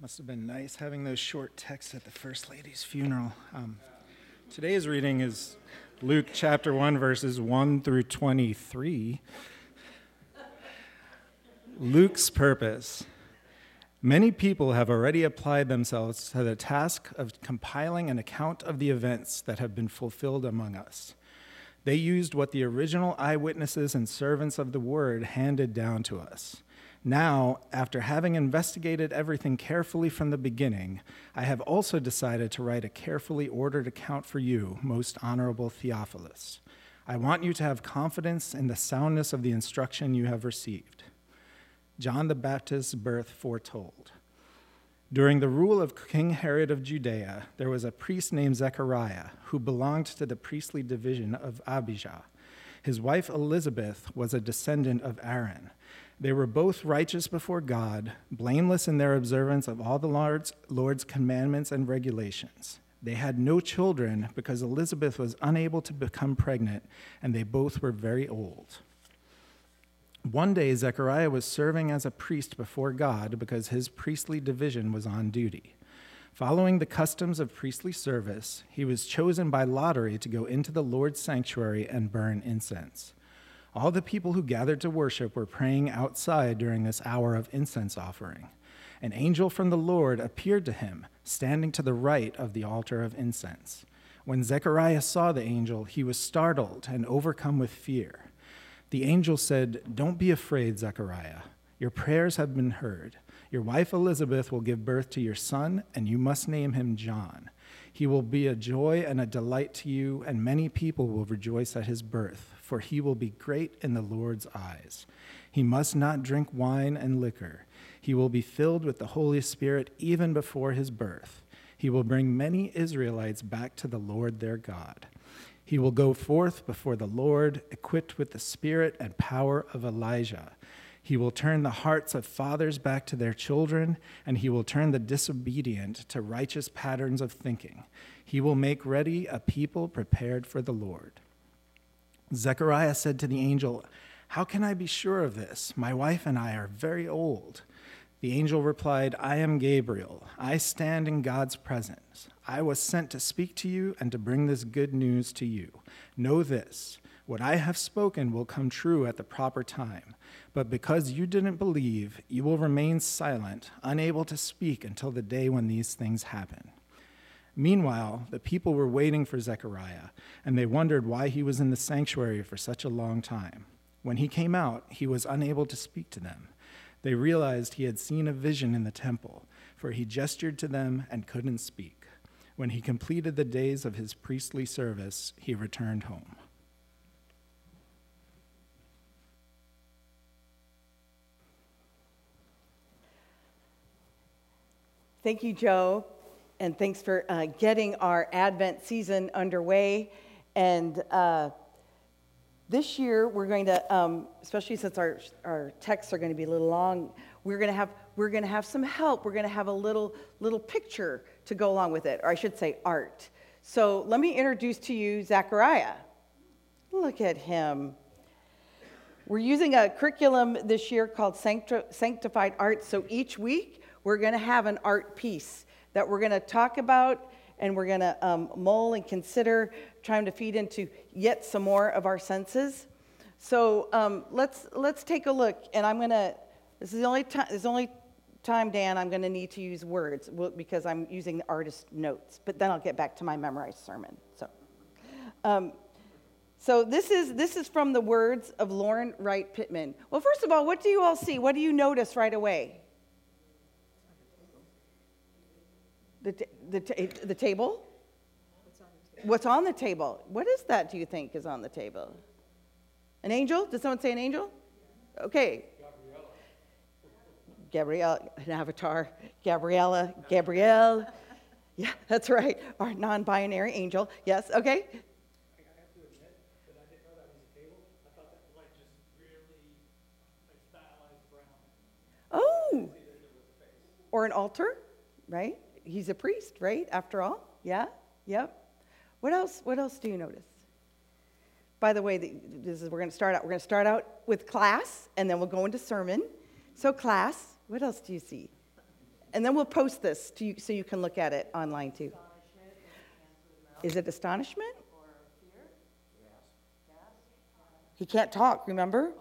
Must have been nice having those short texts at the First Lady's funeral. Um, today's reading is Luke chapter 1, verses 1 through 23. Luke's purpose. Many people have already applied themselves to the task of compiling an account of the events that have been fulfilled among us. They used what the original eyewitnesses and servants of the word handed down to us. Now, after having investigated everything carefully from the beginning, I have also decided to write a carefully ordered account for you, most honorable Theophilus. I want you to have confidence in the soundness of the instruction you have received. John the Baptist's birth foretold. During the rule of King Herod of Judea, there was a priest named Zechariah who belonged to the priestly division of Abijah. His wife Elizabeth was a descendant of Aaron. They were both righteous before God, blameless in their observance of all the Lord's, Lord's commandments and regulations. They had no children because Elizabeth was unable to become pregnant, and they both were very old. One day, Zechariah was serving as a priest before God because his priestly division was on duty. Following the customs of priestly service, he was chosen by lottery to go into the Lord's sanctuary and burn incense. All the people who gathered to worship were praying outside during this hour of incense offering. An angel from the Lord appeared to him, standing to the right of the altar of incense. When Zechariah saw the angel, he was startled and overcome with fear. The angel said, Don't be afraid, Zechariah. Your prayers have been heard. Your wife Elizabeth will give birth to your son, and you must name him John. He will be a joy and a delight to you, and many people will rejoice at his birth for he will be great in the Lord's eyes. He must not drink wine and liquor. He will be filled with the Holy Spirit even before his birth. He will bring many Israelites back to the Lord their God. He will go forth before the Lord, equipped with the spirit and power of Elijah. He will turn the hearts of fathers back to their children, and he will turn the disobedient to righteous patterns of thinking. He will make ready a people prepared for the Lord. Zechariah said to the angel, How can I be sure of this? My wife and I are very old. The angel replied, I am Gabriel. I stand in God's presence. I was sent to speak to you and to bring this good news to you. Know this what I have spoken will come true at the proper time. But because you didn't believe, you will remain silent, unable to speak until the day when these things happen. Meanwhile, the people were waiting for Zechariah, and they wondered why he was in the sanctuary for such a long time. When he came out, he was unable to speak to them. They realized he had seen a vision in the temple, for he gestured to them and couldn't speak. When he completed the days of his priestly service, he returned home. Thank you, Joe and thanks for uh, getting our Advent season underway. And uh, this year, we're going to, um, especially since our, our texts are going to be a little long, we're going to have we're going to have some help. We're going to have a little little picture to go along with it, or I should say, art. So let me introduce to you Zachariah. Look at him. We're using a curriculum this year called Sanctified Art. So each week, we're going to have an art piece that we're going to talk about and we're going to um, mull and consider trying to feed into yet some more of our senses. So um, let's let's take a look, and I'm going to. This is the only time. This only time, Dan, I'm going to need to use words because I'm using the artist notes. But then I'll get back to my memorized sermon. So. Um, so this is this is from the words of Lauren Wright Pittman. Well, first of all, what do you all see? What do you notice right away? The, t- the, t- the table? What's on the table? What is that, do you think, is on the table? An angel? Did someone say an angel? Okay. Gabrielle, an avatar. Gabriella, Gabrielle. Yeah, that's right. Our non binary angel. Yes, okay. Oh, or an altar, right? He's a priest, right? After all, yeah, yep. What else? What else do you notice? By the way, this is we're going to start out. We're going to start out with class, and then we'll go into sermon. So, class. What else do you see? And then we'll post this to you, so you can look at it online too. Is it astonishment? He can't talk, remember?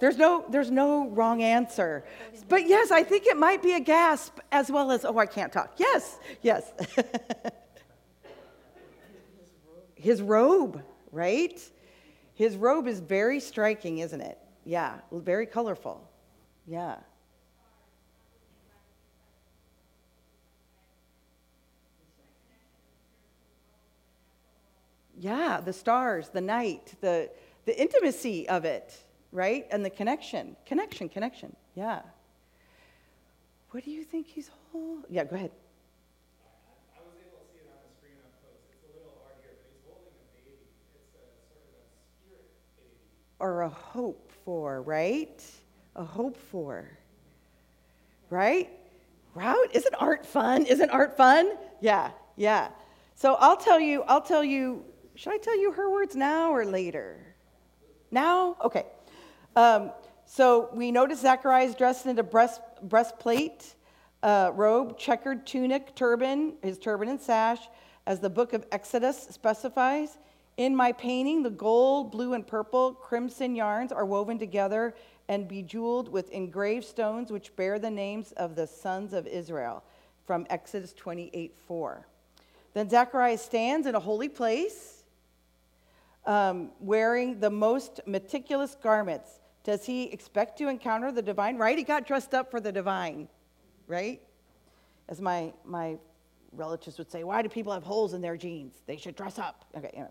There's no, there's no wrong answer. But yes, I think it might be a gasp as well as, oh, I can't talk. Yes, yes. His robe, right? His robe is very striking, isn't it? Yeah, very colorful. Yeah. Yeah, the stars, the night, the, the intimacy of it, right? And the connection. Connection, connection. Yeah. What do you think he's holding? Yeah, go ahead. Or a hope for, right? A hope for. Right? Route? Isn't art fun? Isn't art fun? Yeah, yeah. So I'll tell you, I'll tell you should I tell you her words now or later? Now? Okay. Um, so we notice Zacharias dressed in a breast, breastplate, uh, robe, checkered tunic, turban, his turban and sash, as the book of Exodus specifies. In my painting, the gold, blue, and purple crimson yarns are woven together and bejeweled with engraved stones which bear the names of the sons of Israel from Exodus 28 4. Then Zacharias stands in a holy place um, wearing the most meticulous garments. Does he expect to encounter the divine? Right? He got dressed up for the divine, right? As my, my relatives would say, why do people have holes in their jeans? They should dress up. Okay,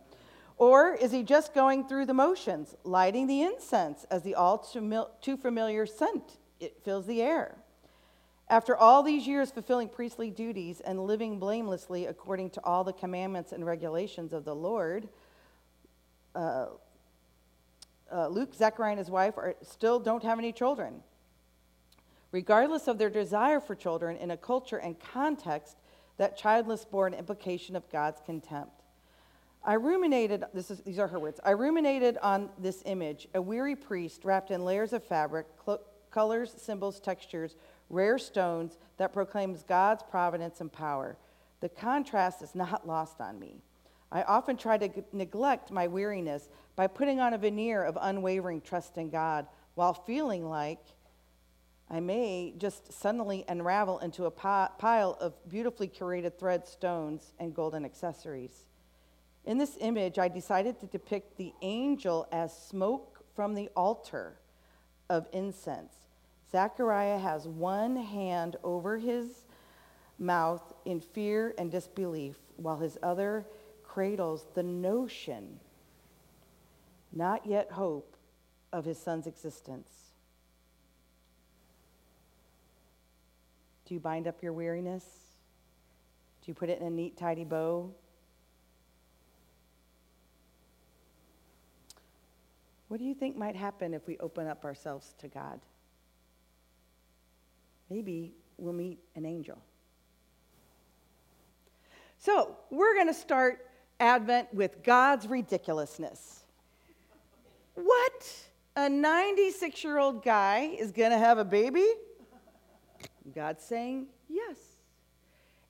Or is he just going through the motions, lighting the incense as the all too familiar scent? It fills the air. After all these years fulfilling priestly duties and living blamelessly according to all the commandments and regulations of the Lord, uh, uh, Luke, Zechariah, and his wife are, still don't have any children. Regardless of their desire for children, in a culture and context, that childless bore an implication of God's contempt. I ruminated, is, these are her words, I ruminated on this image, a weary priest wrapped in layers of fabric, cl- colors, symbols, textures, rare stones that proclaims God's providence and power. The contrast is not lost on me. I often try to neglect my weariness by putting on a veneer of unwavering trust in God while feeling like I may just suddenly unravel into a pi- pile of beautifully curated thread stones and golden accessories. In this image, I decided to depict the angel as smoke from the altar of incense. Zechariah has one hand over his mouth in fear and disbelief, while his other cradles the notion, not yet hope, of his son's existence. Do you bind up your weariness? Do you put it in a neat, tidy bow? What do you think might happen if we open up ourselves to God? Maybe we'll meet an angel. So, we're going to start Advent with God's ridiculousness. What? A 96 year old guy is going to have a baby? God's saying yes.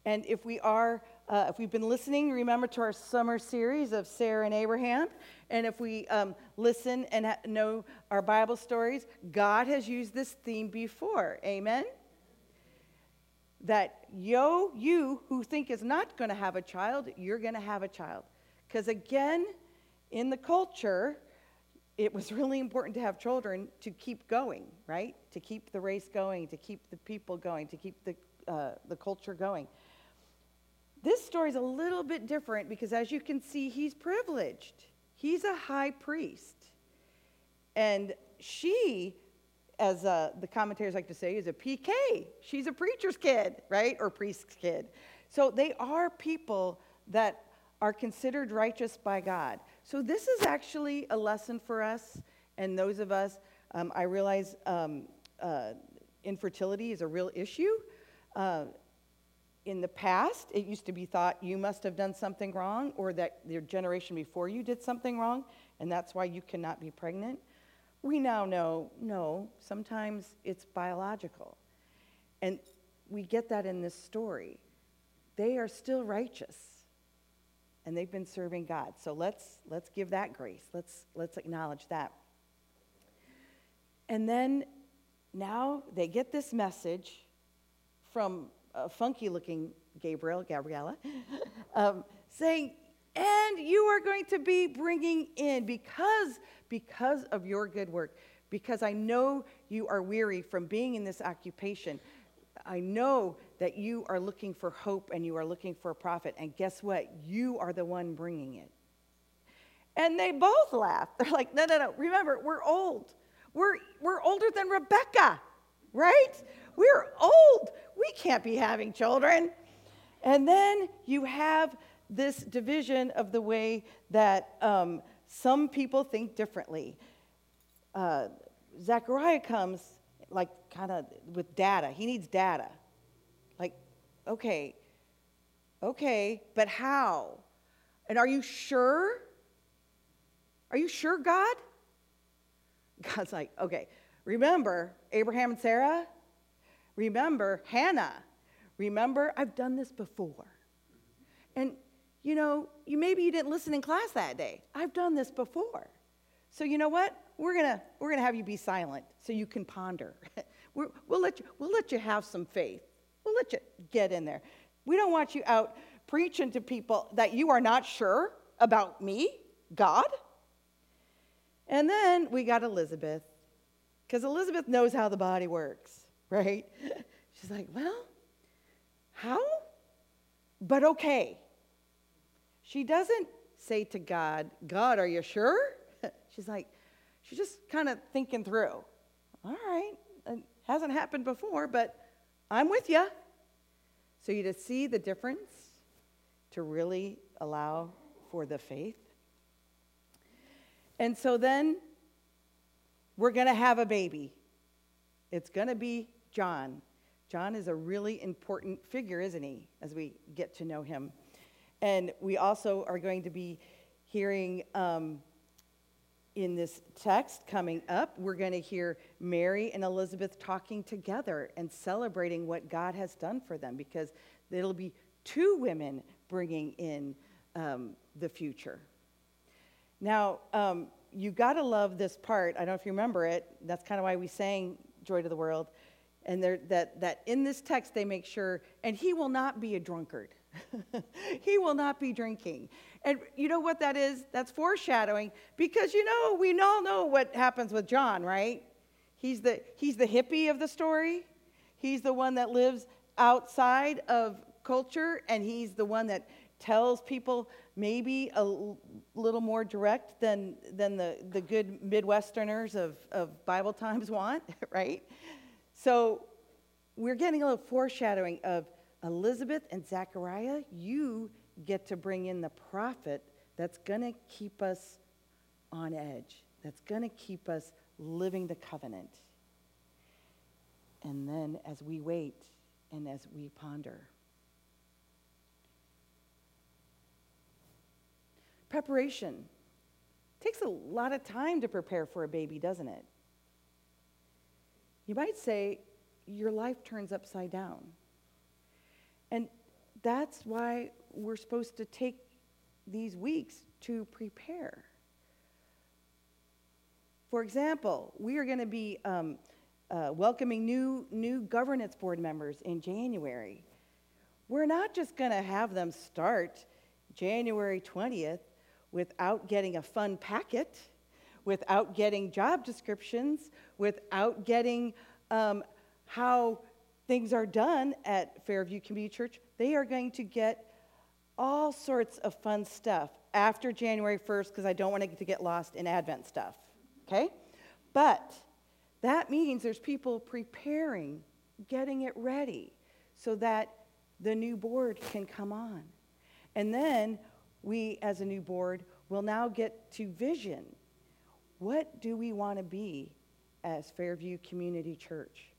And if we are, uh, if we've been listening, remember to our summer series of Sarah and Abraham. And if we um, listen and ha- know our Bible stories, God has used this theme before. Amen? That yo, you who think is not going to have a child, you're going to have a child. Because again, in the culture, it was really important to have children to keep going, right? To keep the race going, to keep the people going, to keep the, uh, the culture going. This story is a little bit different because, as you can see, he's privileged. He's a high priest. And she as uh, the commentators like to say, is a PK. She's a preacher's kid, right? Or priest's kid. So they are people that are considered righteous by God. So this is actually a lesson for us and those of us. Um, I realize um, uh, infertility is a real issue. Uh, in the past, it used to be thought you must have done something wrong or that your generation before you did something wrong, and that's why you cannot be pregnant. We now know no, sometimes it's biological. And we get that in this story. They are still righteous and they've been serving God. So let's let's give that grace. Let's let's acknowledge that. And then now they get this message from a funky looking Gabriel, Gabriella, um, saying, and you are going to be bringing in because because of your good work. Because i know you are weary from being in this occupation. I know that you are looking for hope and you are looking for a prophet. And guess what? You are the one bringing it. And they both laugh they're like no no no. Remember we're old. We're we're older than rebecca right? We're old. We can't be having children. And then you have this division of the way that um, some people think differently. Uh, Zechariah comes like kind of with data. He needs data. Like, okay, okay, but how? And are you sure? Are you sure, God? God's like, okay, remember Abraham and Sarah? Remember Hannah? Remember, I've done this before. And you know, you maybe you didn't listen in class that day. I've done this before. So you know what? We're gonna we're gonna have you be silent so you can ponder. we will let you we'll let you have some faith. We'll let you get in there. We don't want you out preaching to people that you are not sure about me, God. And then we got Elizabeth, because Elizabeth knows how the body works, right? She's like, well, how? But okay. She doesn't say to God, God, are you sure? She's like, she's just kind of thinking through. All right, it hasn't happened before, but I'm with you. So you to see the difference, to really allow for the faith. And so then we're going to have a baby. It's going to be John. John is a really important figure, isn't he, as we get to know him? And we also are going to be hearing um, in this text coming up, we're going to hear Mary and Elizabeth talking together and celebrating what God has done for them because it'll be two women bringing in um, the future. Now, um, you got to love this part. I don't know if you remember it. That's kind of why we sang Joy to the World. And that, that in this text, they make sure, and he will not be a drunkard. he will not be drinking. And you know what that is? That's foreshadowing because you know, we all know what happens with John, right? He's the, he's the hippie of the story. He's the one that lives outside of culture, and he's the one that tells people maybe a little more direct than, than the, the good Midwesterners of, of Bible times want, right? So we're getting a little foreshadowing of Elizabeth and Zechariah, you get to bring in the prophet that's going to keep us on edge, that's going to keep us living the covenant. And then as we wait and as we ponder, preparation takes a lot of time to prepare for a baby, doesn't it? You might say your life turns upside down. And that's why we're supposed to take these weeks to prepare. For example, we are going to be um, uh, welcoming new, new governance board members in January. We're not just going to have them start January 20th without getting a fun packet, without getting job descriptions, without getting um, how things are done at Fairview Community Church, they are going to get all sorts of fun stuff after January 1st because I don't want to get lost in Advent stuff. Okay? But that means there's people preparing, getting it ready so that the new board can come on. And then we, as a new board, will now get to vision. What do we want to be as Fairview Community Church?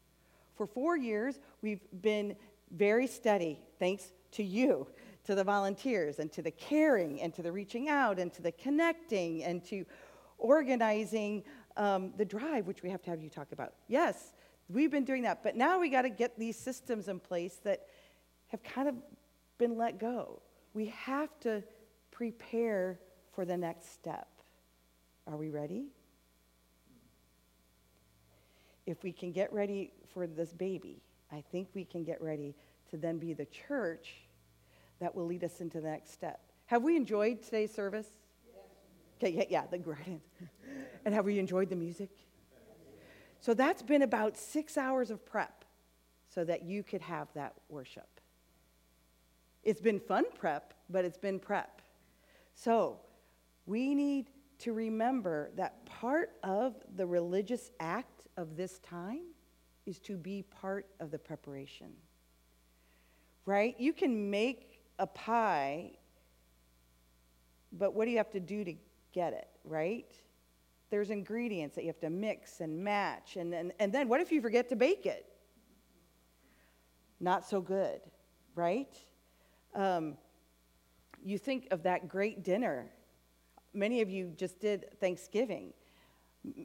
For four years, we've been very steady, thanks to you, to the volunteers, and to the caring, and to the reaching out, and to the connecting, and to organizing um, the drive, which we have to have you talk about. Yes, We've been doing that. But now we got to get these systems in place that have kind of been let go. We have to prepare for the next step. Are we ready? If we can get ready for this baby, I think we can get ready to then be the church that will lead us into the next step. Have we enjoyed today's service? Okay, yeah, yeah, the great. and have we enjoyed the music? So that's been about six hours of prep so that you could have that worship. It's been fun prep, but it's been prep. So we need to remember that part of the religious act of this time is to be part of the preparation. Right? You can make a pie, but what do you have to do to get it, right? There's ingredients that you have to mix and match. And then, and then what if you forget to bake it? Not so good, right? Um, you think of that great dinner. Many of you just did Thanksgiving.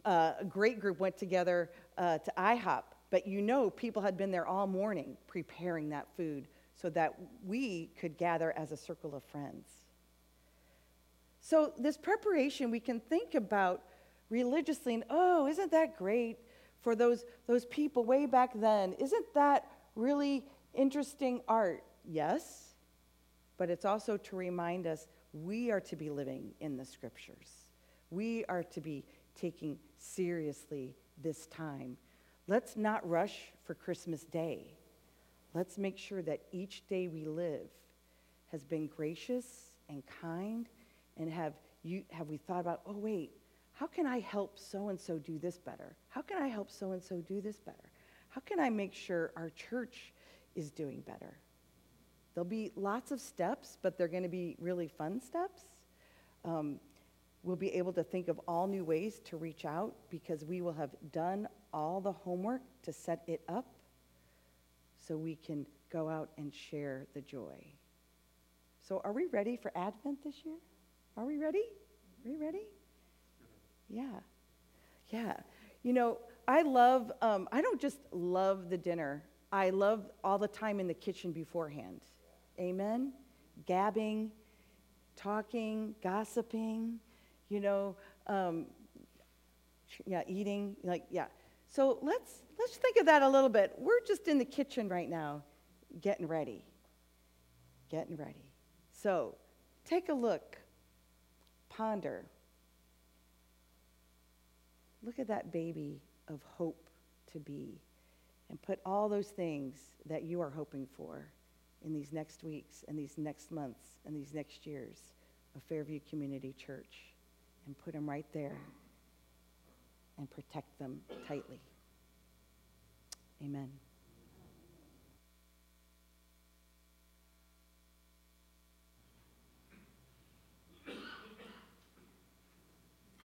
Uh, a great group went together uh, to IHOP, but you know people had been there all morning preparing that food so that we could gather as a circle of friends. So, this preparation, we can think about religiously, and oh, isn't that great for those, those people way back then? Isn't that really interesting art? Yes but it's also to remind us we are to be living in the scriptures. We are to be taking seriously this time. Let's not rush for Christmas Day. Let's make sure that each day we live has been gracious and kind and have you have we thought about, oh wait, how can I help so and so do this better? How can I help so and so do this better? How can I make sure our church is doing better? There'll be lots of steps, but they're going to be really fun steps. Um, we'll be able to think of all new ways to reach out because we will have done all the homework to set it up so we can go out and share the joy. So, are we ready for Advent this year? Are we ready? Are we ready? Yeah. Yeah. You know, I love, um, I don't just love the dinner, I love all the time in the kitchen beforehand. Amen? Gabbing, talking, gossiping, you know, um, yeah, eating, like, yeah. So let's, let's think of that a little bit. We're just in the kitchen right now, getting ready. Getting ready. So take a look, ponder. Look at that baby of hope to be, and put all those things that you are hoping for in these next weeks and these next months and these next years of Fairview Community Church and put them right there and protect them tightly. Amen.